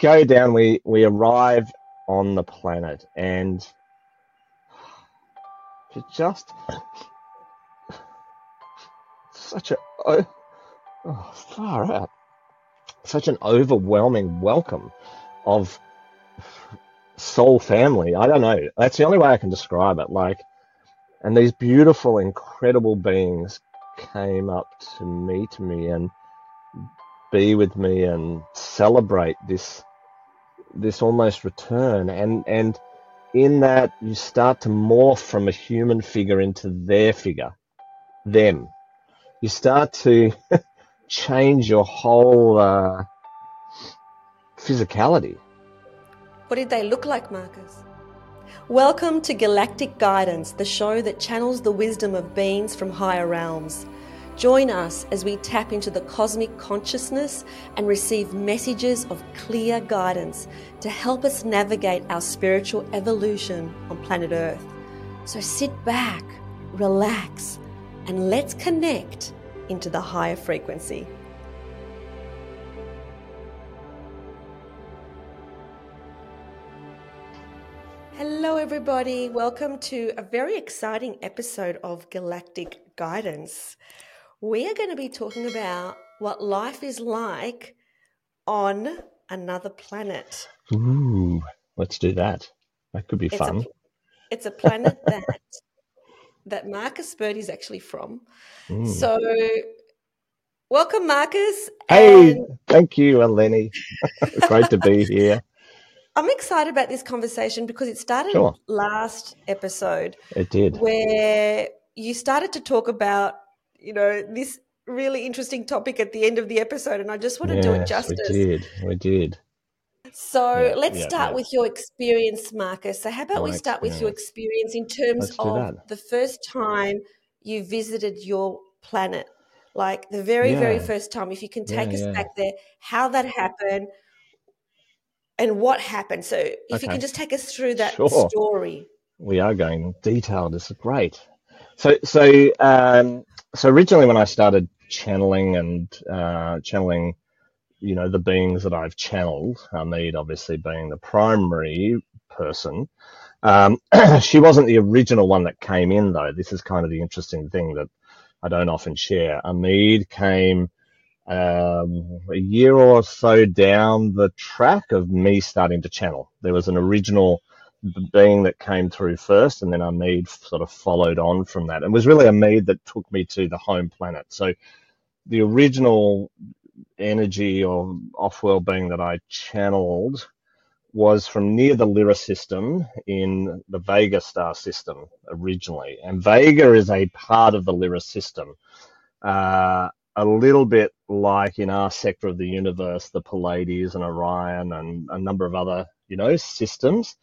go down. We we arrive on the planet, and just such a oh, oh, far out, such an overwhelming welcome of soul family. I don't know. That's the only way I can describe it. Like, and these beautiful, incredible beings came up to meet me and be with me and celebrate this this almost return and and in that you start to morph from a human figure into their figure them. You start to change your whole uh, physicality. What did they look like marcus? Welcome to galactic guidance the show that channels the wisdom of beings from higher realms Join us as we tap into the cosmic consciousness and receive messages of clear guidance to help us navigate our spiritual evolution on planet Earth. So sit back, relax, and let's connect into the higher frequency. Hello, everybody. Welcome to a very exciting episode of Galactic Guidance we are going to be talking about what life is like on another planet. Ooh, let's do that. That could be It's a fun. it's a planet that that Marcus Bird is actually from. Mm. So, welcome, Marcus, Hey, and thank you, Eleni. Great to be here. I'm excited about this conversation because it started Sure, last episode it did. where you started to talk about, you know, this really interesting topic at the end of the episode, and I just want to do it justice. we did. We did. So Yeah, let's yeah, start yeah. with your experience, Marcus. So, how about we start with your experience. in terms of the first time you visited your planet? Like the very, very first time, if you can take us back there, how that happened and what happened. So, if you can just take us through that sure. story. We are going detailed. This is great. So, so, um, so originally when I started channeling and uh, channeling, you know, the beings that I've channeled, Ameed obviously being the primary person. Um, she wasn't the original one that came in though. This is kind of the interesting thing that I don't often share. Ameed came um, a year or so down the track of me starting to channel. There was an original being that came through first, and then Ameed sort of followed on from that. It was really Ameed that took me to the home planet. So the original energy or off-world being that I channeled was from near the Lyra system in the Vega star system originally. And Vega is a part of the Lyra system, uh, a little bit like in our sector of the universe, the Pleiades and Orion and a number of other, you know, systems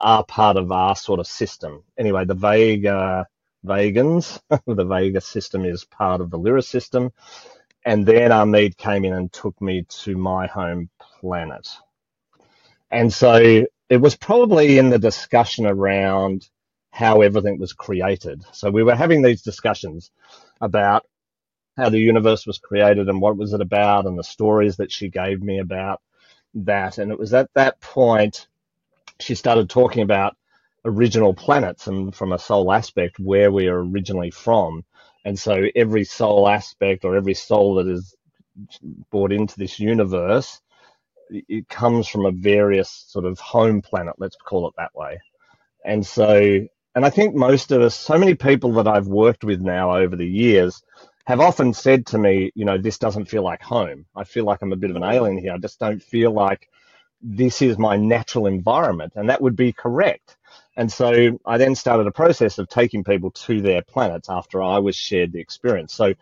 are part of our sort of system. Anyway, the Vega, Vegans, the Vega system is part of the Lyra system. And then Ameed came in and took me to my home planet. And so it was probably in the discussion around how everything was created. So we were having these discussions about how the universe was created and what was it about and the stories that she gave me about that. And it was at that point she started talking about original planets and from a soul aspect where we are originally from. And so every soul aspect or every soul that is brought into this universe it comes from a various sort of home planet, let's call it that way. And so, and I think most of us, so many people that I've worked with now over the years have often said to me, you know, this doesn't feel like home. I feel like I'm a bit of an alien here. I just don't feel like this is my natural environment. And that would be correct. And so I then started a process of taking people to their planets after I was shared the experience. So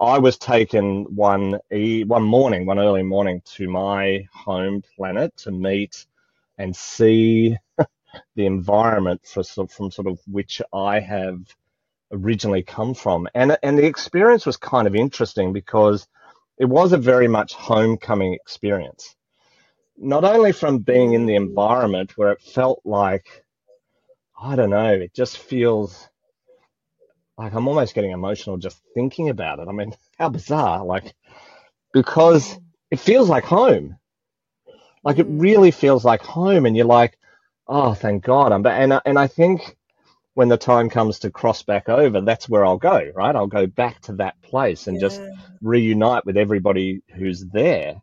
I was taken one e- one morning, one early morning, to my home planet to meet and see the environment for from sort of which I have originally come from, and and the experience was kind of interesting because it was a very much homecoming experience. Not only from being in the environment where it felt like I don't know, it just feels like I'm almost getting emotional just thinking about it. I mean, how bizarre! Like because it feels like home. Like it Mm. really feels like home, and you're like, oh, thank God. I'm back. And and I think when the time comes to cross back over, that's where I'll go, right? I'll go back to that place and just reunite with everybody who's there.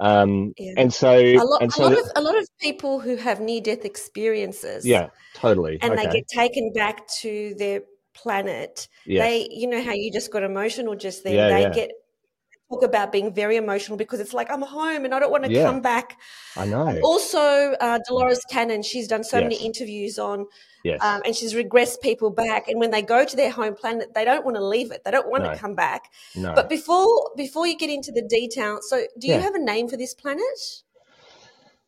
Um, Yeah. and so A lot, and a lot that, of a lot of people who have near death experiences yeah, totally. and they get taken back to their planet. Yes. They, you know, how you just got emotional just then. Yeah, They yeah. get talk about being very emotional because it's like I'm home and I don't want to Yeah. come back. I know. Also, uh, Dolores Cannon, she's done so many interviews on, Yes. um, and she's regressed people back. And when they go to their home planet, they don't want to leave it. They don't want No. to come back. No. But before before you get into the detail, so do you Yeah. have a name for this planet?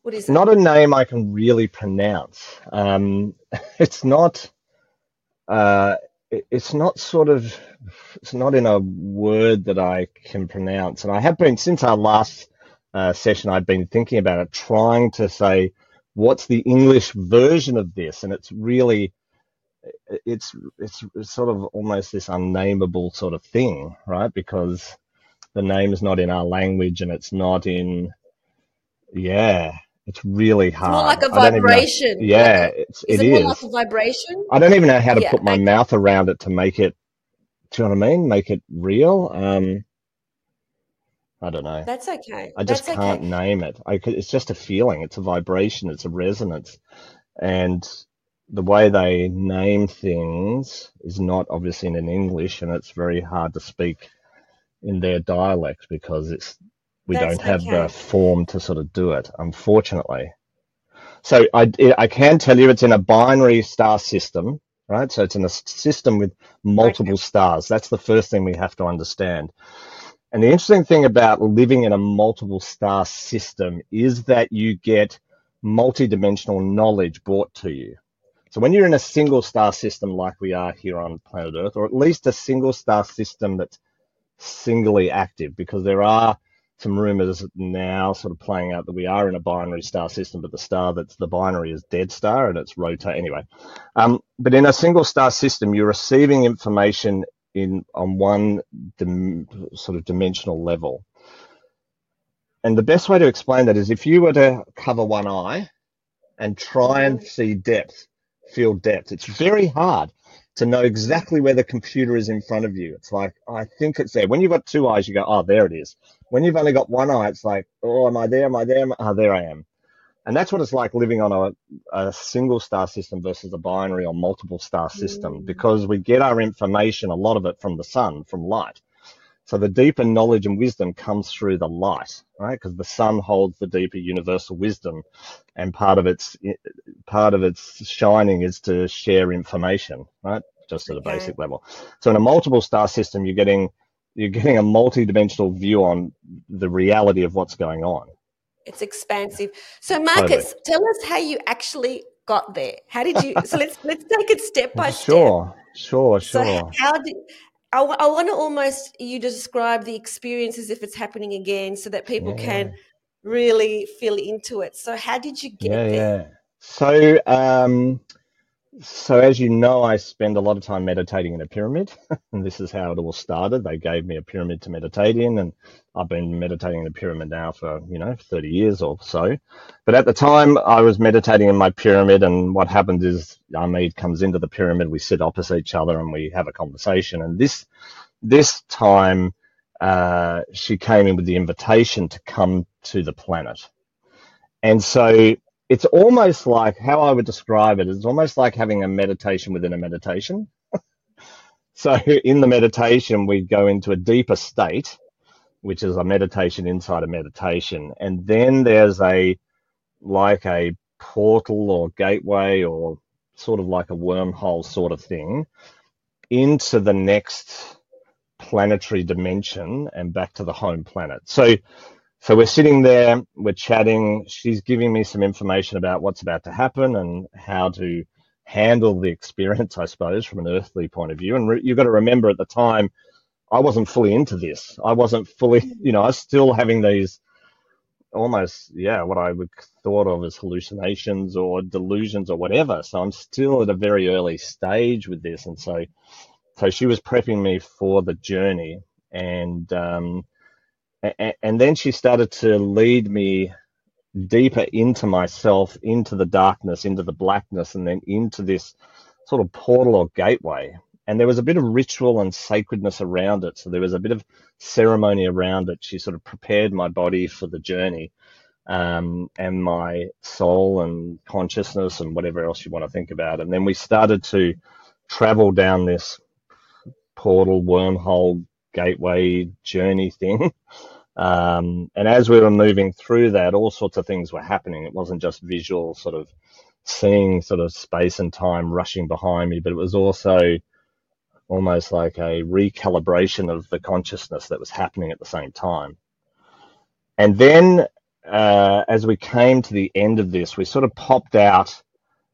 What is it? Not a name I can really pronounce. Um, it's not. Uh, it's not sort of. It's not in a word that I can pronounce, and I have been since our last uh, session. I've been thinking about it, trying to say what's the English version of this, and it's really. It's it's it's sort of almost this unnameable sort of thing, right? Because the name is not in our language, and it's not in. Yeah, it's really It's more hard. like a know. vibration. Like Yeah, a, it's is it it more is. like a vibration? I don't even know how to Yeah. put my Okay. mouth around it to make it. Do you know what I mean? Make it real. Um, I don't know. That's okay. I just That's can't okay. name it. I could, it's just a feeling. It's a vibration. It's a resonance, and the way they name things is not obviously in English, and it's very hard to speak in their dialect because it's we That's don't have the form to sort of do it, unfortunately. So I, I can tell you it's in a binary star system, right? So it's in a system with Okay. multiple stars. That's the first thing we have to understand. And the interesting thing about living in a multiple star system is that you get multi-dimensional knowledge brought to you. So when you're in a single star system like we are here on planet Earth, or at least a single star system that's singly active, because there are some rumors now sort of playing out that we are in a binary star system, but the star that's the binary is dead star and it's rotate anyway. Um, but in a single star system, you're receiving information in on one dim, sort of dimensional level. And the best way to explain that is if you were to cover one eye and try and see depth, feel depth, it's very hard to know exactly where the computer is in front of you. It's like, I think it's there. When you've got two eyes, you go, oh, there it is. When you've only got one eye, it's like, oh, am I there? Am I there? Am I- Ah, there I am. And that's what it's like living on a, a single star system versus a binary or multiple star system Mm. because we get our information, a lot of it from the sun, from light. So the deeper knowledge and wisdom comes through the light, right? Because the sun holds the deeper universal wisdom, and part of its part of its shining is to share information, right? Just at a Okay. basic level. So in a multiple star system, you're getting you're getting a multi-dimensional view on the reality of what's going on. It's expansive. So, Totally. Marcus, tell us how you actually got there. How did you? So let's let's take it step by step. Sure, sure, sure. So, sure. how did I, want to almost you to describe the experience as if it's happening again, so that people Yeah. can really feel into it. So, how did you get Yeah, there? yeah. So, um, so as you know, I spend a lot of time meditating in a pyramid, and this is how it all started. They gave me a pyramid to meditate in, and I've been meditating in a pyramid now for, you know, 30 years or so. But at the time, I was meditating in my pyramid, and what happened is Ameed comes into the pyramid, we sit opposite each other, and we have a conversation. And this this time, uh, she came in with the invitation to come to the planet. And so it's almost like how I would describe it, it is almost like having a meditation within a meditation. So in the meditation, we go into a deeper state, which is a meditation inside a meditation. And then there's a, like a portal or gateway or sort of like a wormhole sort of thing into the next planetary dimension and back to the home planet. So so we're sitting there, we're chatting. She's giving me some information about what's about to happen and how to handle the experience, I suppose, from an earthly point of view. And re- you've got to remember at the time, I wasn't fully into this. I wasn't fully, you know, I was still having these almost, yeah, what I would thought of as hallucinations or delusions or whatever. So I'm still at a very early stage with this. And so, so she was prepping me for the journey and, um, and then she started to lead me deeper into myself, into the darkness, into the blackness, and then into this sort of portal or gateway. And there was a bit of ritual and sacredness around it. So there was a bit of ceremony around it. She sort of prepared my body for the journey um, and my soul and consciousness and whatever else you want to think about. And then we started to travel down this portal, wormhole, gateway journey thing. Um, and as we were moving through that, all sorts of things were happening. It wasn't just visual, sort of seeing sort of space and time rushing behind me, but it was also almost like a recalibration of the consciousness that was happening at the same time. And then, uh, as we came to the end of this, we sort of popped out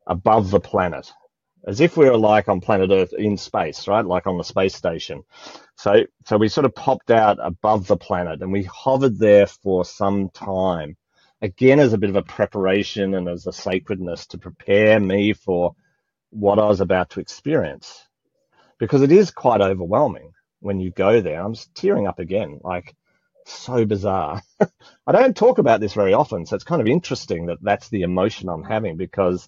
above the planet as if we were like on planet Earth in space, right? Like on the space station. So, so we sort of popped out above the planet and we hovered there for some time. Again, as a bit of a preparation and as a sacredness to prepare me for what I was about to experience. Because it is quite overwhelming when you go there. I'm tearing up again, like so bizarre. I don't talk about this very often, so it's kind of interesting that that's the emotion I'm having because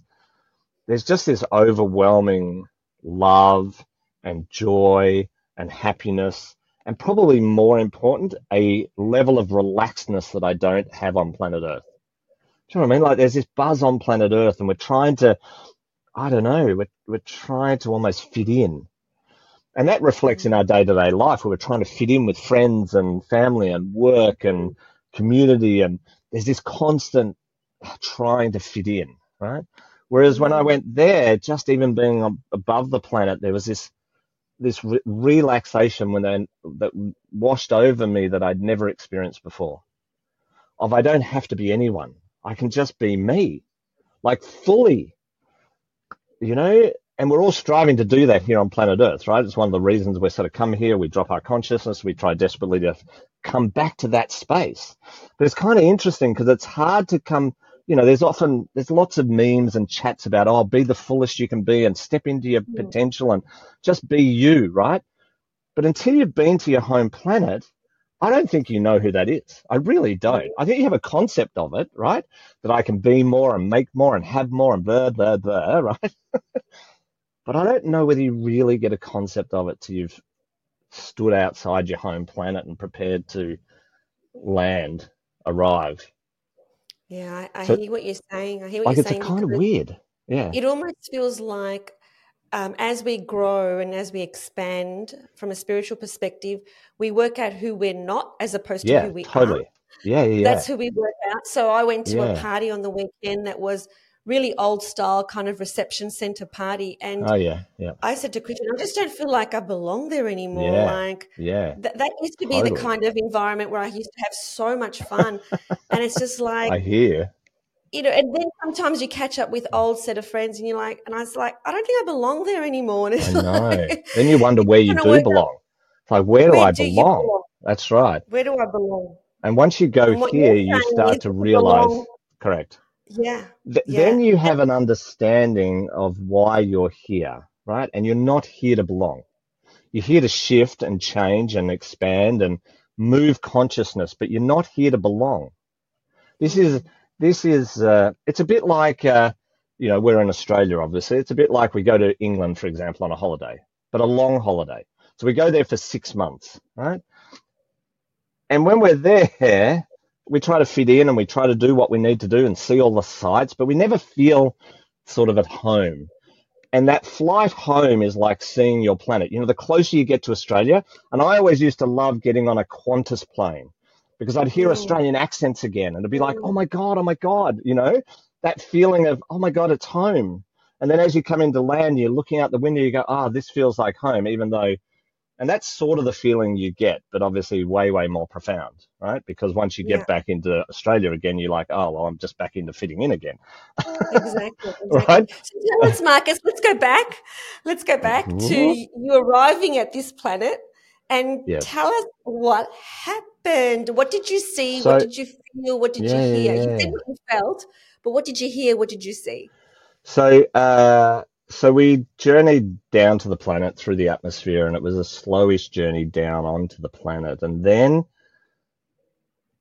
there's just this overwhelming love and joy and happiness, and probably more important, a level of relaxedness that I don't have on planet Earth. Do you know what I mean? Like there's this buzz on planet Earth, and we're trying to, I don't know, we're, we're trying to almost fit in. And that reflects in our day to day life where we're trying to fit in with friends and family and work and community. And there's this constant trying to fit in, right? Whereas when I went there, just even being above the planet, there was this this re- relaxation when they, that washed over me that I'd never experienced before. Of I don't have to be anyone. I can just be me, like fully. You know, and we're all striving to do that here on planet Earth, right? It's one of the reasons we sort of come here, we drop our consciousness, we try desperately to come back to that space. But it's kind of interesting because it's hard to come you know, there's often there's lots of memes and chats about oh, be the fullest you can be and step into your mm. potential and just be you, right? But until you've been to your home planet, I don't think you know who that is. I really don't. I think you have a concept of it, right? That I can be more and make more and have more and blah blah blah, right? but I don't know whether you really get a concept of it till you've stood outside your home planet and prepared to land, arrive. Yeah, I, I So, hear what you're saying. I hear what like, you're saying. it's kind of weird. Yeah. it almost feels like um, as we grow and as we expand from a spiritual perspective, we work out who we're not as opposed to who Yeah, we are. totally. Yeah, yeah, That's who we work out. So I went to a party on the weekend that was really old style kind of reception center party, and Oh, yeah, yeah, I said to Christian, I just don't feel like I belong there anymore. yeah, Like yeah, that, that used to be the kind of environment where I used to have so much fun. And it's just like, I hear. you know, and then sometimes you catch up with old set of friends and you're like, and I was like, I don't think I belong there anymore. And I it's know. like, Then you wonder where you do belong. It's like, where do where I do belong? belong? That's right. Where do I belong? And once you go here, you start to realize, belong, correct. Yeah, Th- yeah. then you have an understanding of why you're here, right? And you're not here to belong. You're here to shift and change and expand and move consciousness, but you're not here to belong. This is this is uh, it's a bit like uh, you know we're in Australia, obviously. It's a bit like we go to England, for example, on a holiday, but a long holiday. So we go there for six months, right? And when we're there, we try to fit in and we try to do what we need to do and see all the sights, but we never feel sort of at home. And that flight home is like seeing your planet. You know, the closer you get to Australia, and I always used to love getting on a Qantas plane because I'd hear Mm, Australian accents again and it'd be like, oh mm, my God, oh my God, you know, that feeling of, oh my God, it's home. And then as you come into land, you're looking out the window, you go, ah, this feels like home, even though, and that's sort of the feeling you get, but obviously way, way more profound, right? Because once you yeah, get back into Australia again, you're like, oh, well, I'm just back into fitting in again, exactly, right? So tell us, Marcus, let's go back. Let's go back to Mhm. you arriving at this planet and Yes. tell us what happened. What did you see? What did you feel? What did you hear? yeah, You yeah. said what you felt, but what did you hear? What did you see? So, uh, so we journeyed down to the planet through the atmosphere, and it was a slowish journey down onto the planet. And then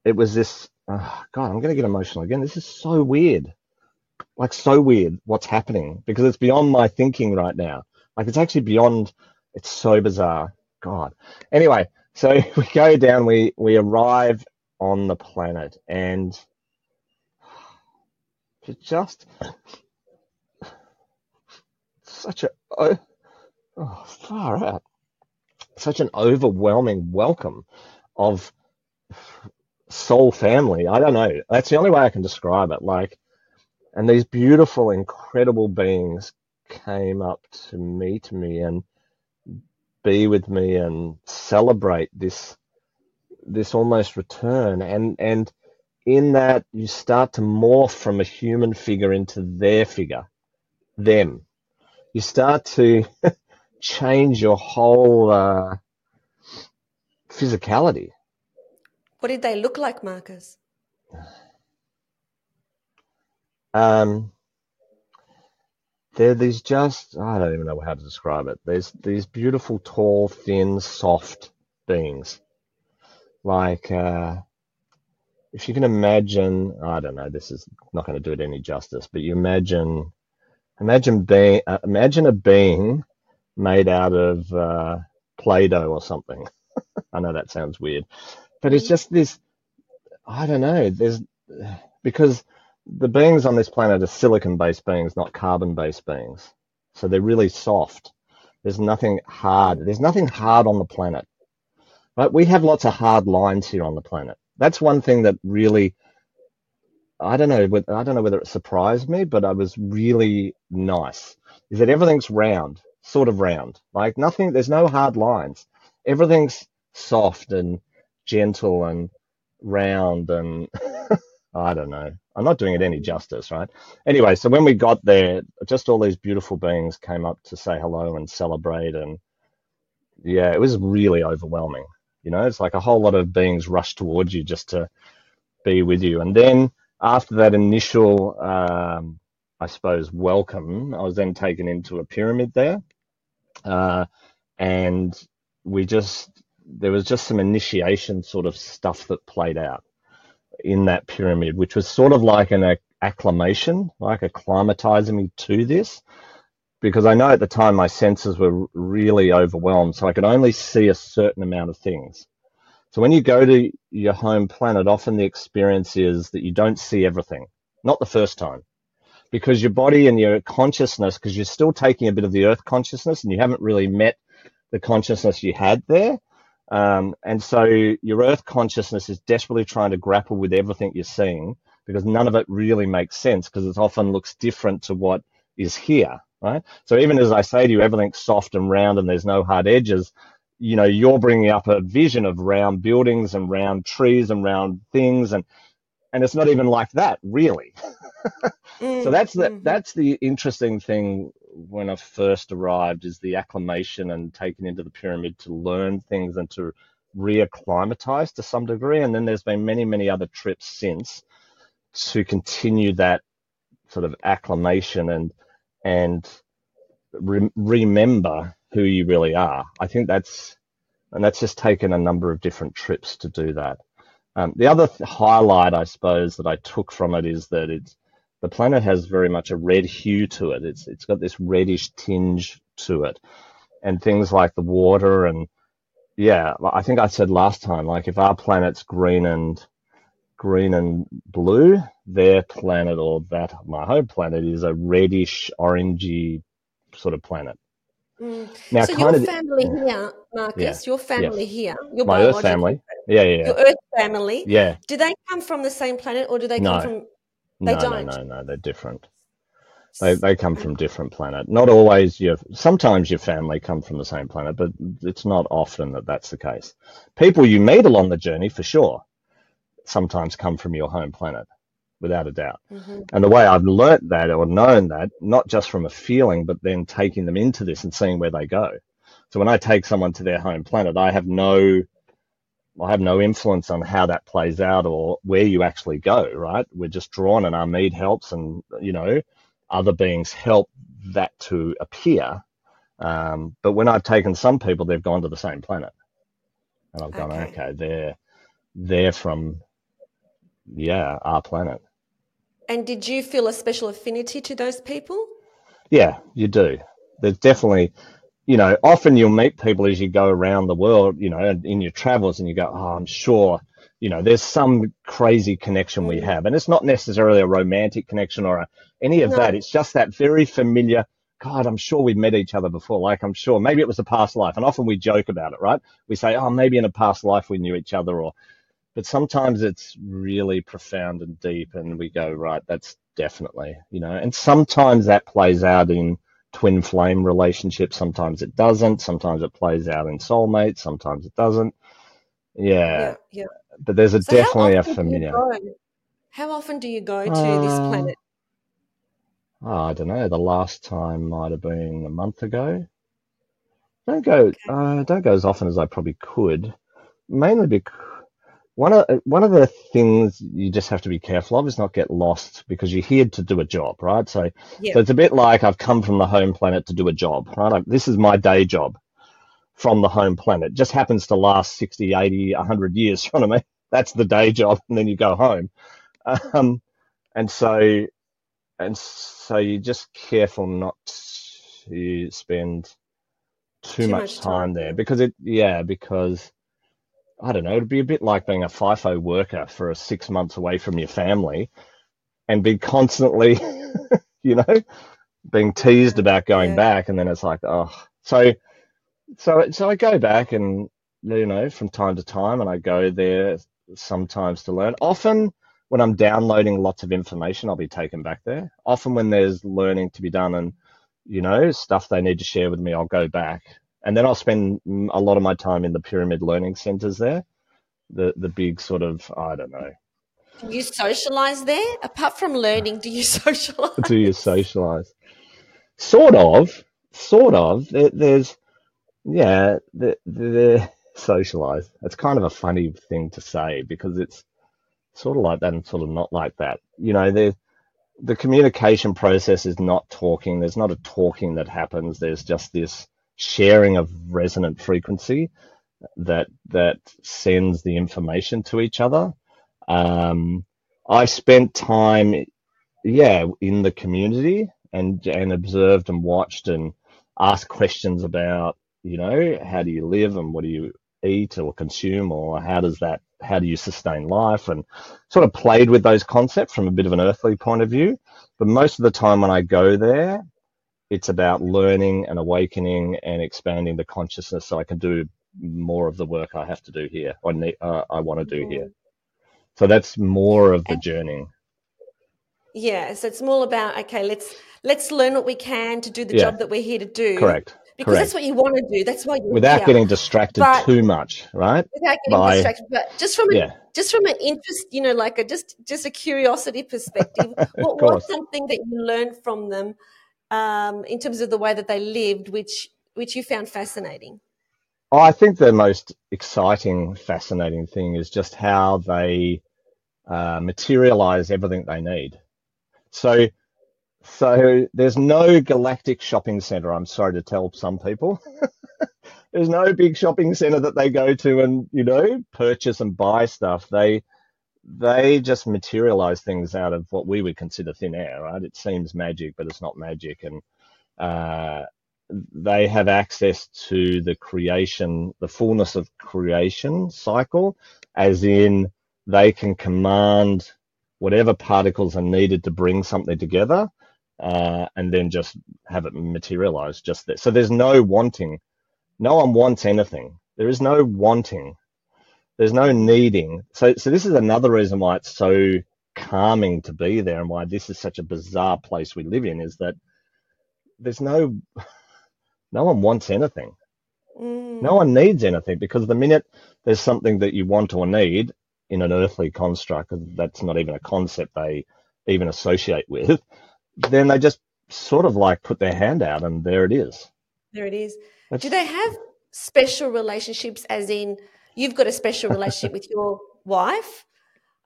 it was this oh, God, I'm going to get emotional again. This is so weird. Like, so weird what's happening because it's beyond my thinking right now. Like, it's actually beyond, it's so bizarre. God. Anyway, so we go down, we, we arrive on the planet and just such a, oh, far out, such an overwhelming welcome of soul family. I don't know. That's the only way I can describe it. Like, and these beautiful, incredible beings came up to meet me and be with me and celebrate this this almost return and and in that you start to morph from a human figure into their figure them you start to change your whole uh, physicality what did they look like, Marcus? Um, they're these just, I don't even know how to describe it. There's these beautiful, tall, thin, soft beings. Like, uh, if you can imagine, I don't know, this is not going to do it any justice, but you imagine, imagine being, uh, imagine a being made out of uh, Play-Doh or something. I know that sounds weird, but it's just this, I don't know, there's, because the beings on this planet are silicon based beings, not carbon based beings. So they're really soft. There's nothing hard. There's nothing hard on the planet. But we have lots of hard lines here on the planet. That's one thing that really, I don't know, I don't know whether it surprised me, but I was really nice. Is that everything's round, sort of round. Like nothing, there's no hard lines. Everything's soft and gentle and round and I don't know. I'm not doing it any justice, right? Anyway, so when we got there, just all these beautiful beings came up to say hello and celebrate and yeah, it was really overwhelming. You know, it's like a whole lot of beings rushed towards you just to be with you. And then after that initial, um, I suppose, welcome, I was then taken into a pyramid there. Uh, and we just there was just some initiation sort of stuff that played out in that pyramid, which was sort of like an acclimation, like acclimatizing me to this. Because I know at the time my senses were really overwhelmed, so I could only see a certain amount of things. So when you go to your home planet, often the experience is that you don't see everything. Not the first time. Because your body and your consciousness, because you're still taking a bit of the earth consciousness and you haven't really met the consciousness you had there, um, and so your earth consciousness is desperately trying to grapple with everything you're seeing because none of it really makes sense because it often looks different to what is here, right? So even as I say to you, everything's soft and round and there's no hard edges, you know, you're bringing up a vision of round buildings and round trees and round things and and it's not even like that really. mm, so that's the mm-hmm. that's the interesting thing when I first arrived is the acclimation and taken into the pyramid to learn things and to reacclimatize to some degree. And then there's been many, many other trips since to continue that sort of acclimation and and re- remember who you really are. I think that's and that's just taken a number of different trips to do that. Um, the other th- highlight, I suppose, that I took from it is that it's the planet has very much a red hue to it. It's it's got this reddish tinge to it, and things like the water and yeah, I think I said last time, like if our planet's green and green and blue, their planet or that my home planet is a reddish orangey sort of planet. Mm. Now, so your family here, Marcus, yeah, your family yes. here, your my Earth family, yeah, yeah, yeah, your Earth family, yeah. Do they come from the same planet, or do they no. come from they no, don't. No, no, no, they're different. They they come from different planet. Not always your. Sometimes your family come from the same planet, but it's not often that that's the case. People you meet along the journey, for sure, sometimes come from your home planet, without a doubt. Mm-hmm. And the way I've learnt that or known that, not just from a feeling, but then taking them into this and seeing where they go. So when I take someone to their home planet, I have no I have no influence on how that plays out or where you actually go, right? We're just drawn and Ameed helps and, you know, other beings help that to appear. Um, but when I've taken some people, they've gone to the same planet. And I've gone, okay, okay they're, they're from yeah, our planet. And did you feel a special affinity to those people? Yeah, you do. There's definitely, you know, often you'll meet people as you go around the world, you know, in your travels, and you go, oh, I'm sure, you know, there's some crazy connection we Mm. have, and it's not necessarily a romantic connection or a, any of No. that. It's just that very familiar. God, I'm sure we've met each other before. Like, I'm sure maybe it was a past life, and often we joke about it, right? We say, oh, maybe in a past life we knew each other, or but sometimes it's really profound and deep and we go right that's definitely you know? And sometimes that plays out in twin flame relationships. Sometimes it doesn't. Sometimes it plays out in soulmates. Sometimes it doesn't. Yeah, Yeah, yeah. but there's a So definitely a often do you familiar. go? How often do you go to this Uh, planet? oh, i don't know. The last time might have been a month ago. Don't go Okay. uh, don't go as often as i probably could mainly because one of one of the things you just have to be careful of is not get lost because you're here to do a job, right? So, Yeah. so it's a bit like I've come from the home planet to do a job, right? Like, this is my day job from the home planet. Just happens to last 60, 80, 100 years, you know what I mean? That's the day job, and then you go home. Um, and so, and so you're just careful not to spend too, Too much, much time time. there because it, yeah, because I don't know, it'd be a bit like being a FIFO worker for a six months away from your family and be constantly, you know, being teased about going Yeah. back. And then it's like, oh, so, so, so I go back and, you know, from time to time and I go there sometimes to learn. Often when I'm downloading lots of information, I'll be taken back there. Often when there's learning to be done and, you know, stuff they need to share with me, I'll go back. And then I'll spend a lot of my time in the pyramid learning centers there, the the big sort of I don't know. Do you socialize there? Apart from learning, do you socialize? Do you socialize? Sort of, sort of. There, there's yeah, the the socialize. It's kind of a funny thing to say because it's sort of like that and sort of not like that. You know, the the communication process is not talking. There's not a talking that happens. There's just this sharing of resonant frequency that that sends the information to each other. Um, I spent time, yeah, in the community and and observed and watched and asked questions about, you know, how do you live and what do you eat or consume or how does that how do you sustain life and sort of played with those concepts from a bit of an earthly point of view. But most of the time when I go there, it's about learning and awakening and expanding the consciousness so I can do more of the work I have to do here or ne- uh, I want to do here. Mm. So that's more of the And journey. yeah, so it's more about okay, let's let's learn what we can to do the Yeah, job that we're here to do correct, because that's what you want to do. That's why you're Without here. getting distracted But too much, right? without getting By distracted, but just from a yeah, just from an interest, you know, like a just just a curiosity perspective, what was something that you learned from them um, in terms of the way that they lived, which which you found fascinating? Oh, I think the most exciting, fascinating thing is just how they uh, materialize everything they need. So, so there's no galactic shopping center. I'm sorry to tell some people. There's no big shopping center that they go to and, you know, purchase and buy stuff. They they just materialize things out of what we would consider thin air, right? It seems magic, but it's not magic. And uh, they have access to the creation, the fullness of creation cycle, as in they can command whatever particles are needed to bring something together, uh, and then just have it materialize just there. So there's no wanting. No one wants anything. There is no wanting. There's no needing. So, so this is another reason why it's so calming to be there and why this is such a bizarre place we live in is that there's no, no one wants anything. No Mm, one needs anything because the minute there's something that you want or need in an earthly construct, that's not even a concept they even associate with, then they just sort of like put their hand out and there it is. there it is. Do they have special relationships, as in you've got a special relationship with your wife?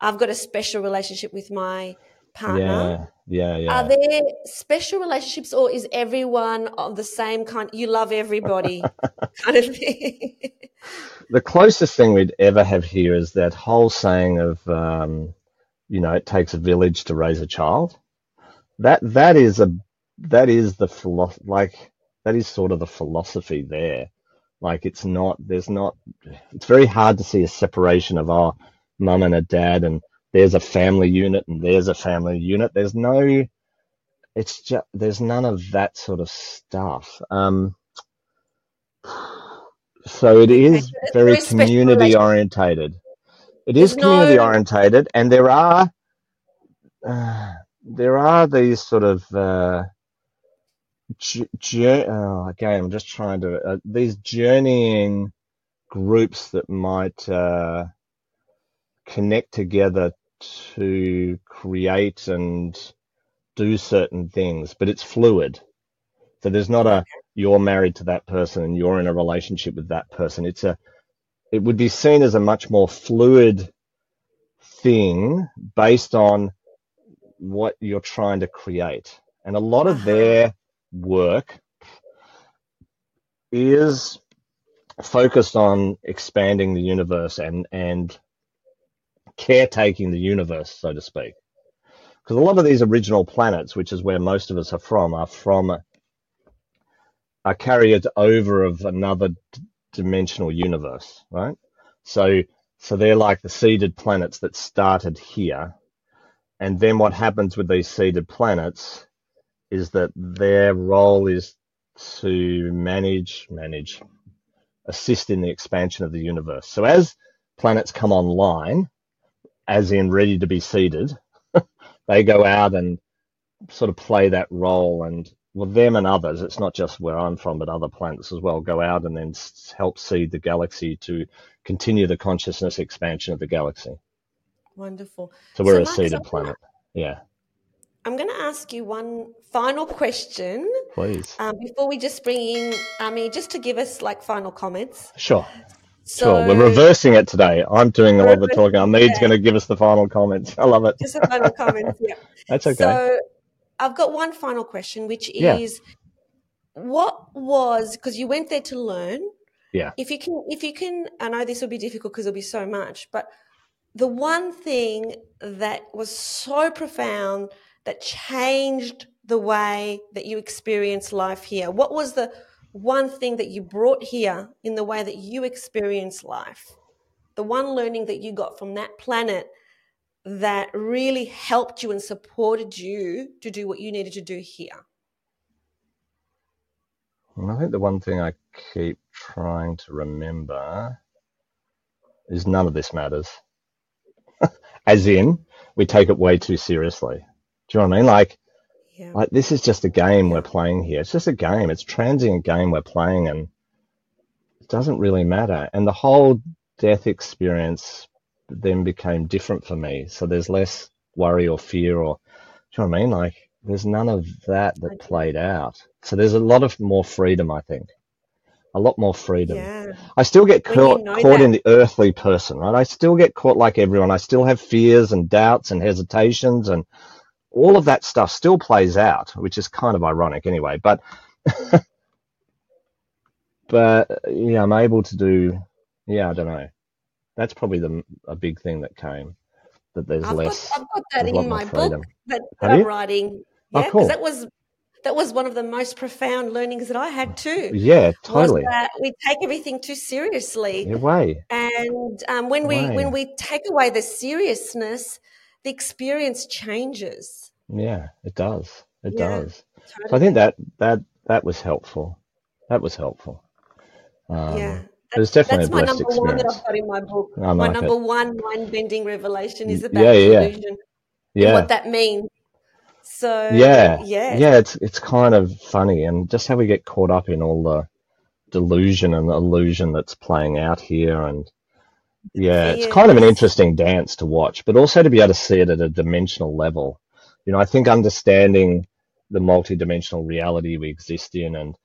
I've got a special relationship with my partner. yeah, yeah, Are there special relationships, or is everyone of the same kind? You love everybody, kind of thing. The closest thing we'd ever have here is that whole saying of um, you know, it takes a village to raise a child. That that is a that is the philo- like that is sort of the philosophy there. Like it's not there's not it's very hard to see a separation of our mum and a dad and there's a family unit and there's a family unit. There's no it's just there's none of that sort of stuff. Um, so it is very community orientated. It is community no... orientated, and there are uh, there are these sort of uh, oh, again. I'm just trying to uh, these journeying groups that might uh, connect together to create and do certain things, but it's fluid. So there's not a you're married to that person and you're in a relationship with that person. It's a it would be seen as a much more fluid thing based on what you're trying to create. And a lot of uh-huh. their work is focused on expanding the universe and and caretaking the universe, so to speak. Because a lot of these original planets, which is where most of us are from, are from are carried over of another dimensional universe, right? So so they're like the seeded planets that started here. And then what happens with these seeded planets is that their role is to manage, manage, assist in the expansion of the universe. So as planets come online, as in ready to be seeded, they go out and sort of play that role. And well them and others it's not just where i'm from but other planets as well go out and then help seed the galaxy to continue the consciousness expansion of the galaxy. Wonderful. So we're so a seeded planet. Yeah i'm going to ask you one final question please um, before we just bring in ami just to give us like final comments sure so, sure, we're reversing it today. I'm doing a lot of the talking. Ameed's going to give us the final comments. I love it. Just the final comments, yeah. That's okay. So, I've got one final question, which yeah. is, what was because you went there to learn? Yeah. If you can, if you can, I know this will be difficult because there'll be so much, but the one thing that was so profound that changed the way that you experience life here. What was the one thing that you brought here in the way that you experience life, the one learning that you got from that planet that really helped you and supported you to do what you needed to do here? Well, I think the one thing I keep trying to remember is none of this matters. As in, we take it way too seriously. Do you know what I mean? Like, yeah. Like this is just a game we're playing here. It's just a game. It's transient game we're playing, and it doesn't really matter. And the whole death experience then became different for me. So there's less worry or fear, or do you know what I mean? Like there's none of that that played out. So there's a lot of more freedom, I think. A lot more freedom. Yeah. I still get caught, you know caught in the earthly person, right? I still get caught like everyone. I still have fears and doubts and hesitations and all of that stuff still plays out, which is kind of ironic anyway. But but yeah, I'm able to do. Yeah, I don't know. That's probably the a big thing that came that there's I've less. Got, I've got that in my book that, that I'm writing. Oh, yeah, because oh, cool. that was that was one of the most profound learnings that I had too. Yeah, totally. we take everything too seriously. Yeah, way. And um, when we when we take away the seriousness, the experience changes. Yeah, it does. It yeah, does. So I think that that that was helpful. That was helpful. Um, yeah. It was definitely that's my number one that I've got in my book. Like my number it. one mind bending revelation is about yeah, yeah. delusion yeah. and what that means. So yeah, yeah, yeah. It's it's kind of funny, and just how we get caught up in all the delusion and illusion that's playing out here, and yeah, it's kind of an interesting dance to watch, but also to be able to see it at a dimensional level. You know, I think understanding the multidimensional reality we exist in and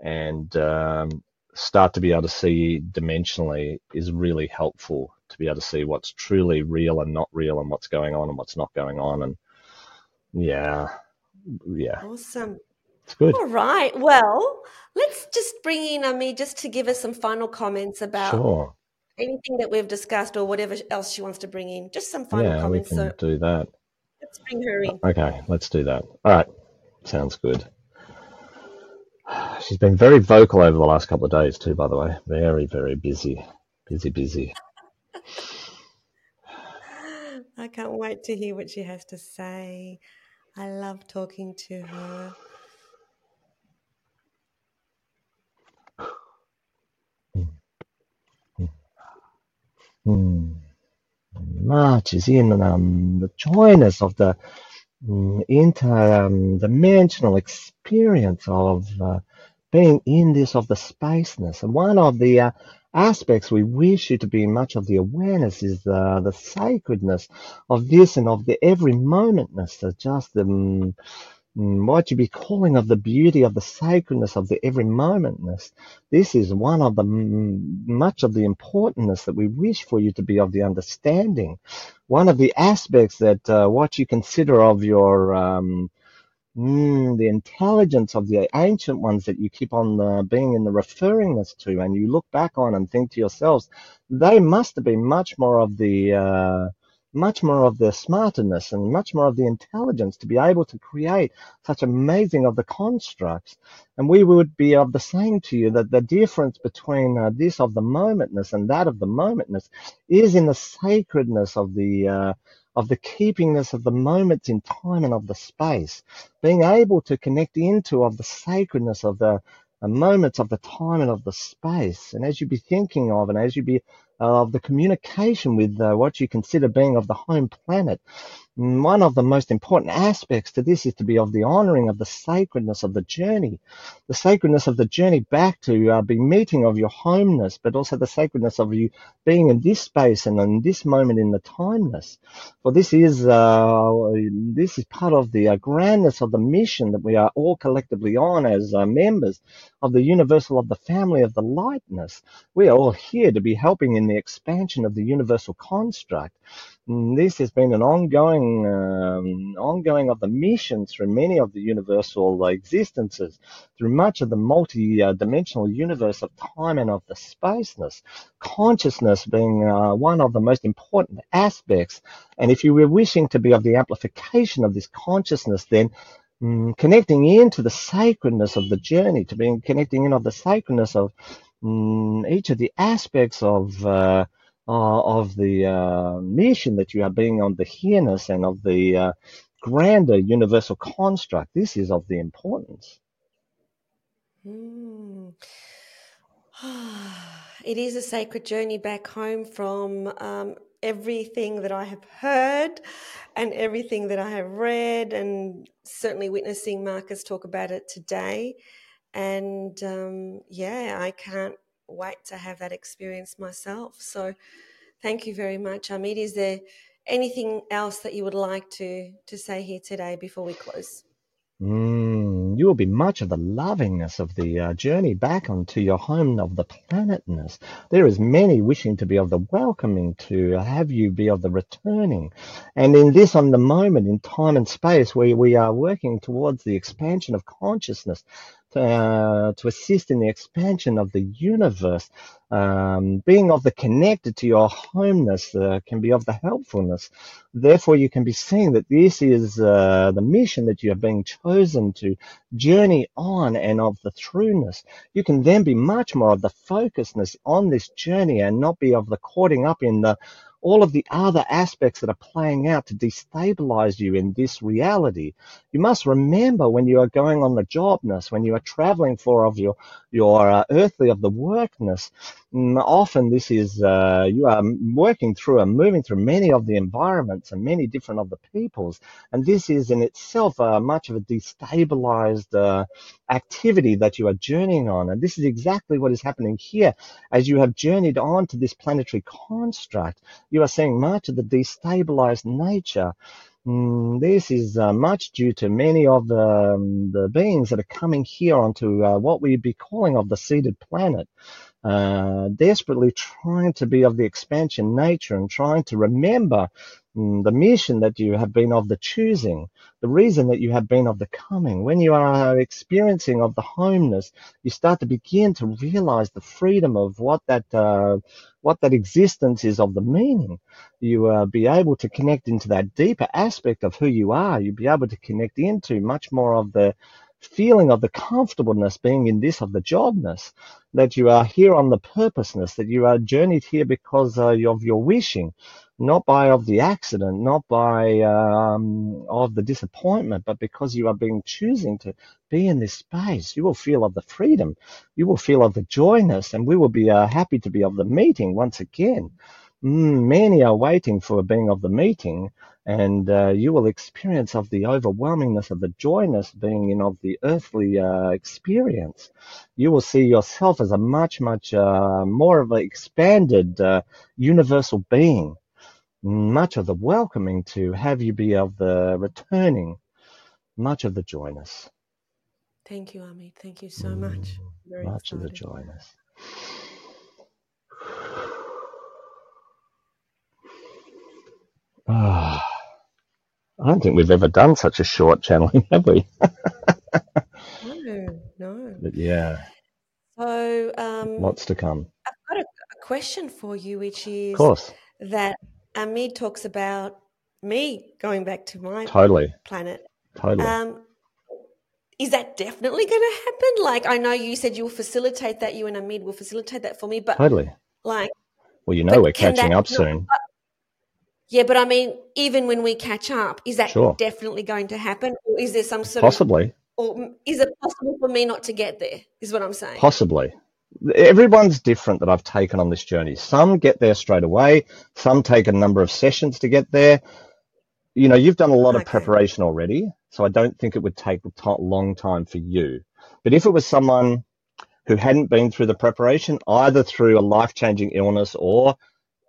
and um, start to be able to see dimensionally is really helpful to be able to see what's truly real and not real and what's going on and what's not going on and yeah yeah awesome it's good all right well let's just bring in Ami just to give us some final comments about sure anything that we've discussed or whatever else she wants to bring in. Just some final Yeah, we comments. can So do that. Let's bring her in. Okay, let's do that. All right, sounds good. She's been very vocal over the last couple of days too, by the way. Very, very busy, busy, busy. I can't wait to hear what she has to say. I love talking to her. Hmm. hmm. hmm. hmm. March is in um, the joyness of the um, interdimensional experience of uh, being in this of the spaceness. And one of the uh, aspects we wish you to be in much of the awareness is uh, the sacredness of this and of the every momentness, of just the um, what you be calling of the beauty of the sacredness of the every momentness. This is one of the mm, much of the importance that we wish for you to be of the understanding. One of the aspects that uh, what you consider of your um, Mm, the intelligence of the ancient ones that you keep on uh, being in the referringness to, and you look back on and think to yourselves, they must have been much more of the uh, much more of the smartness and much more of the intelligence to be able to create such amazing of the constructs. And we would be of the saying to you that the difference between uh, this of the momentness and that of the momentness is in the sacredness of the uh, of the keepingness of the moments in time and of the space, being able to connect into of the sacredness of the uh, moments of the time and of the space. And as you be thinking of, and as you be uh, of the communication with uh, what you consider being of the home planet, one of the most important aspects to this is to be of the honoring of the sacredness of the journey, the sacredness of the journey back to uh, be meeting of your homeness, but also the sacredness of you being in this space and in this moment in the timeless. For this is uh, this is part of the uh, grandness of the mission that we are all collectively on as uh, members of the universal of the family of the lightness. We are all here to be helping in the expansion of the universal construct. Mm, This has been an ongoing, um, ongoing of the mission through many of the universal existences, through much of the multi-dimensional universe of time and of the spaceness. Consciousness being uh, one of the most important aspects. And if you were wishing to be of the amplification of this consciousness, then mm, connecting into the sacredness of the journey, to being connecting in of the sacredness of mm, each of the aspects of uh, uh, of the uh, mission that you are being on the here-ness and of the uh, grander universal construct. This is of the importance. Hmm. It is a sacred journey back home from um, everything that I have heard and everything that I have read, and certainly witnessing Marcus talk about it today. And um, yeah, I can't wait to have that experience myself. So thank you very much, Ameed. Is there anything else that you would like to, to say here today before we close? Mm, you will be much of the lovingness of the uh, journey back onto your home of the planetness. There is many wishing to be of the welcoming, to have you be of the returning. And in this, on the moment, in time and space, where we are working towards the expansion of consciousness, uh, to assist in the expansion of the universe. Um, being of the connected to your homeness uh, can be of the helpfulness. Therefore, you can be seeing that this is uh, the mission that you are being chosen to journey on and of the trueness. You can then be much more of the focusedness on this journey and not be of the caughting up in the all of the other aspects that are playing out to destabilize you in this reality. You must remember when you are going on the jobness, when you are traveling for of your your uh, earthly of the workness. mm, Often this is uh, you are working through and moving through many of the environments and many different of the peoples, and this is in itself uh, much of a destabilized uh, activity that you are journeying on. And this is exactly what is happening here as you have journeyed on to this planetary construct. You are seeing much of the destabilized nature. Mm, This is uh, much due to many of the, um, the beings that are coming here onto uh, what we'd be calling of the seeded planet, uh, desperately trying to be of the expansion nature and trying to remember mm, the mission that you have been of the choosing, the reason that you have been of the coming. When you are experiencing of the homeness, you start to begin to realize the freedom of what that uh, what that existence is of the meaning. You uh, be able to connect into that deeper aspect of who you are. You be able to connect into much more of the feeling of the comfortableness being in this of the jobness, that you are here on the purposeness, that you are journeyed here because uh, of your wishing, not by of the accident, not by um, of the disappointment, but because you are being choosing to be in this space. You will feel of the freedom, you will feel of the joyness, and we will be uh, happy to be of the meeting once again. Mm, many are waiting for a being of the meeting, and uh, you will experience of the overwhelmingness of the joyness being in of the earthly uh, experience. You will see yourself as a much, much uh, more of an expanded uh, universal being. Much of the welcoming to have you be of the returning, much of the joyness. Thank you, Ameed. Thank you so much. Mm, much excited. of the joyness. Ah, I don't think we've ever done such a short channeling, have we? no, no. But yeah. So, um, lots to come. I've got a, a question for you, which is of course. that Ameed talks about me going back to my totally planet. Totally. Um, is that definitely going to happen? Like, I know you said you'll facilitate that. You and Ameed will facilitate that for me, but totally. Like, well, you know, we're catching up soon. Yeah, but I mean, even when we catch up, is that sure. definitely going to happen, or is there some sort possibly, of, or is it possible for me not to get there? Is what I'm saying. Possibly. Everyone's different that I've taken on this journey. Some get there straight away. Some take a number of sessions to get there. You know, you've done a lot okay. of preparation already, so I don't think it would take a long time for you. But if it was someone who hadn't been through the preparation, either through a life-changing illness or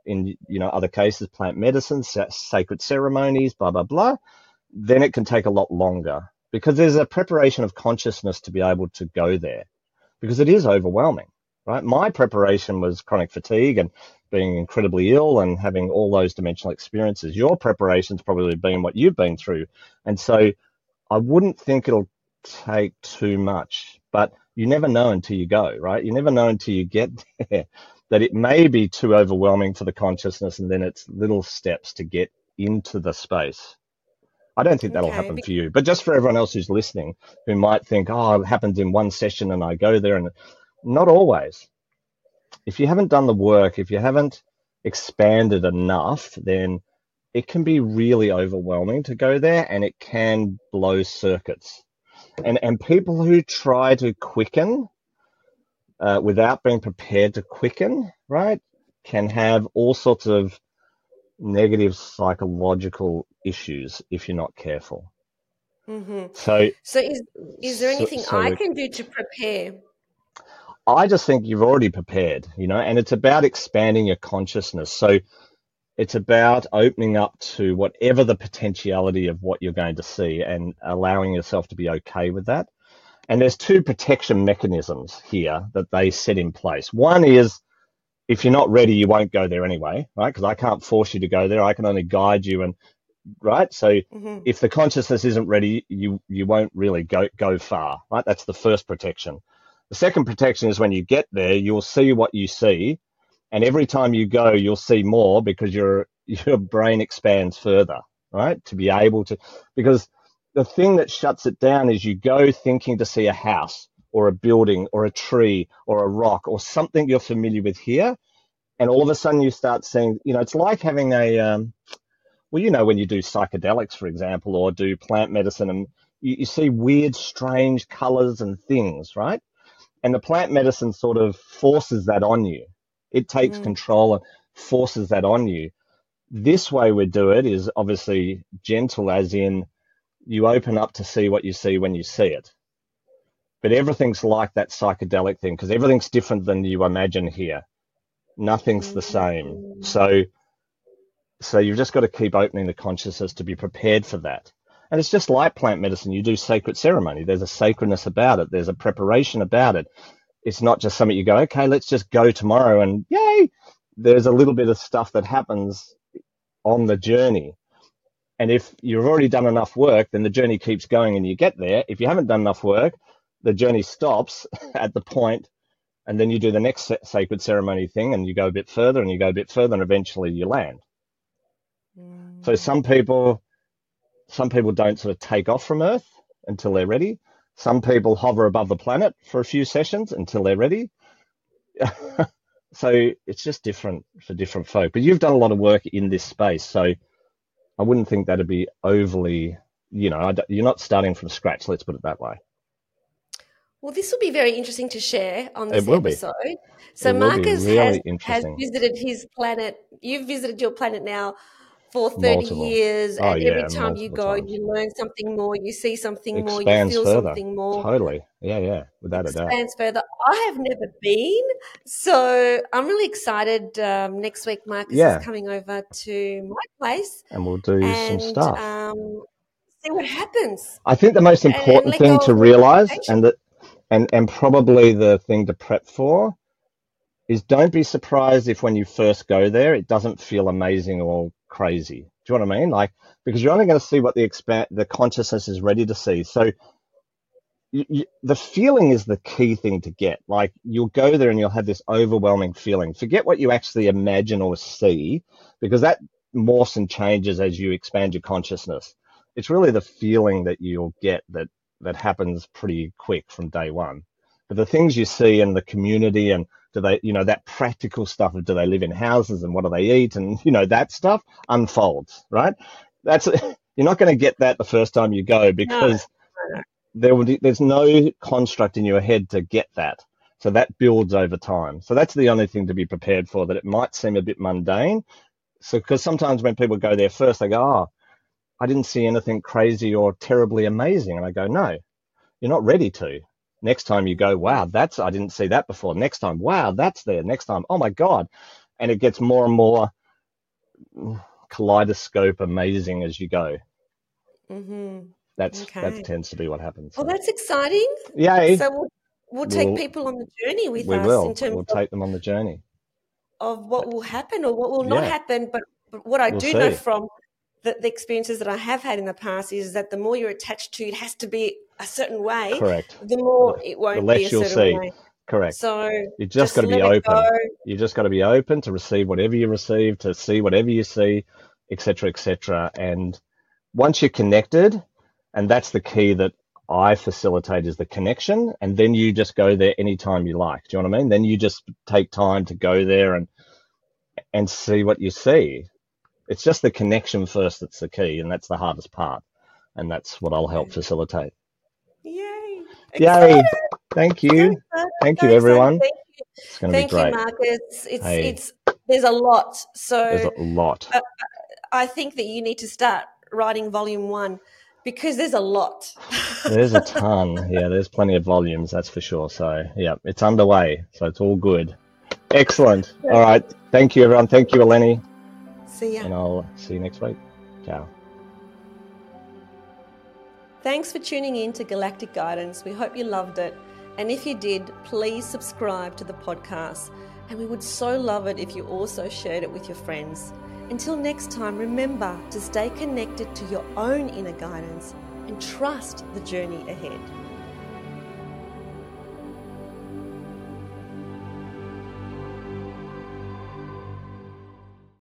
in you know other cases, plant medicine, sacred ceremonies, blah blah blah, then it can take a lot longer because there's a preparation of consciousness to be able to go there because it is overwhelming, right? My preparation was chronic fatigue and being incredibly ill and having all those dimensional experiences. Your preparation's probably been what you've been through, and so I wouldn't think it'll take too much, but you never know until you go, right? You never know until you get there that it may be too overwhelming for the consciousness and then it's little steps to get into the space. I don't think that'll okay. happen for you, but just for everyone else who's listening who might think, oh, it happens in one session and I go there and not always. If you haven't done the work, if you haven't expanded enough, then it can be really overwhelming to go there and it can blow circuits. And, and people who try to quicken uh, without being prepared to quicken, right, can have all sorts of negative psychological issues if you're not careful. Mm-hmm. So, so is is there anything so, so I can do to prepare? I just think you've already prepared, you know, and it's about expanding your consciousness. So it's about opening up to whatever the potentiality of what you're going to see and allowing yourself to be okay with that. And there's two protection mechanisms here that they set in place. One is if you're not ready, you won't go there anyway, right? Because I can't force you to go there. I can only guide you and right. So mm-hmm. if the consciousness isn't ready, you you won't really go go far, right? That's the first protection. The second protection is when you get there, you'll see what you see, and every time you go, you'll see more because your your brain expands further, right? To be able to because the thing that shuts it down is you go thinking to see a house or a building or a tree or a rock or something you're familiar with here. And all of a sudden you start seeing, you know, it's like having a, um, well, you know, when you do psychedelics, for example, or do plant medicine and you, you see weird, strange colors and things, right? And the plant medicine sort of forces that on you. It takes mm. control and forces that on you. This way we do it is obviously gentle, as in you open up to see what you see when you see it. But everything's like that psychedelic thing because everything's different than you imagine here. Nothing's the same. So, so you've just got to keep opening the consciousness to be prepared for that. And it's just like plant medicine. You do sacred ceremony. There's a sacredness about it. There's a preparation about it. It's not just something you go, okay, let's just go tomorrow and yay. There's a little bit of stuff that happens on the journey And if you've already done enough work, then the journey keeps going and you get there. If you haven't done enough work, the journey stops at the point and then you do the next sacred ceremony thing and you go a bit further and you go a bit further and eventually you land. Mm. So some people, some people don't sort of take off from Earth until they're ready. Some people hover above the planet for a few sessions until they're ready. so it's just different for different folk. But you've done a lot of work in this space, so I wouldn't think that'd be overly, you know, you're not starting from scratch. Let's put it that way. Well, this will be very interesting to share on this episode. Be. So, Marcus really has, has visited his planet. You've visited your planet now for 30 multiple. years oh, and yeah, every time you go times. you learn something more you see something more you feel further. something more totally yeah yeah without Expands a doubt Expands further i have never been so i'm really excited um, next week marcus yeah. is coming over to my place and we'll do and, some stuff um, see what happens i think the most important thing to realize and that and and probably the thing to prep for is don't be surprised if when you first go there it doesn't feel amazing or crazy. Do you know what I mean? Like because you're only going to see what the expand the consciousness is ready to see. So you, you, the feeling is the key thing to get. Like you'll go there and you'll have this overwhelming feeling. Forget what you actually imagine or see, because that morphs and changes as you expand your consciousness. It's really the feeling that you'll get that that happens pretty quick from day one. But the things you see in the community and do they, you know, that practical stuff of do they live in houses and what do they eat and, you know, that stuff unfolds, right? That's, you're not going to get that the first time you go because no. there will, there's no construct in your head to get that. So that builds over time. So that's the only thing to be prepared for that it might seem a bit mundane. So, because sometimes when people go there first, they go, oh, I didn't see anything crazy or terribly amazing. And I go, no, you're not ready to. Next time you go, wow, that's, I didn't see that before. Next time, wow, that's there. Next time, oh my God. And it gets more and more kaleidoscope amazing as you go. Mm-hmm. That's, okay. that tends to be what happens. Well, that's exciting. Yay. So we'll, we'll take we'll, people on the journey with we us. Will. In terms we'll take them on the journey. Of what will happen or what will not yeah. happen. But, but what I we'll do see. know from the, the, experiences that I have had in the past is that the more you're attached to, it has to be a certain way. Correct. The more the, it won't the less be a you'll see. Way. Correct. So you just, just got to be open. Go. You just got to be open to receive whatever you receive, to see whatever you see, etc., etc. And once you're connected, and that's the key that I facilitate is the connection, and then you just go there anytime you like. Do you know what I mean? Then you just take time to go there and and see what you see. It's just the connection first that's the key, and that's the hardest part, and that's what I'll help mm. facilitate. Yay! Yay! Thank you. Thank you, everyone. Thank you. It's going to Thank be great. you, Marcus. It's hey. it's there's a lot. So there's a lot. Uh, I think that you need to start writing volume one because there's a lot. there's a ton. Yeah, there's plenty of volumes, that's for sure. So yeah, it's underway. So it's all good. Excellent. All right. Thank you, everyone. Thank you, Eleni. See ya. And I'll see you next week. Ciao. Thanks for tuning in to Galactic Guidance. We hope you loved it. And if you did, please subscribe to the podcast. And we would so love it if you also shared it with your friends. Until next time, remember to stay connected to your own inner guidance and trust the journey ahead.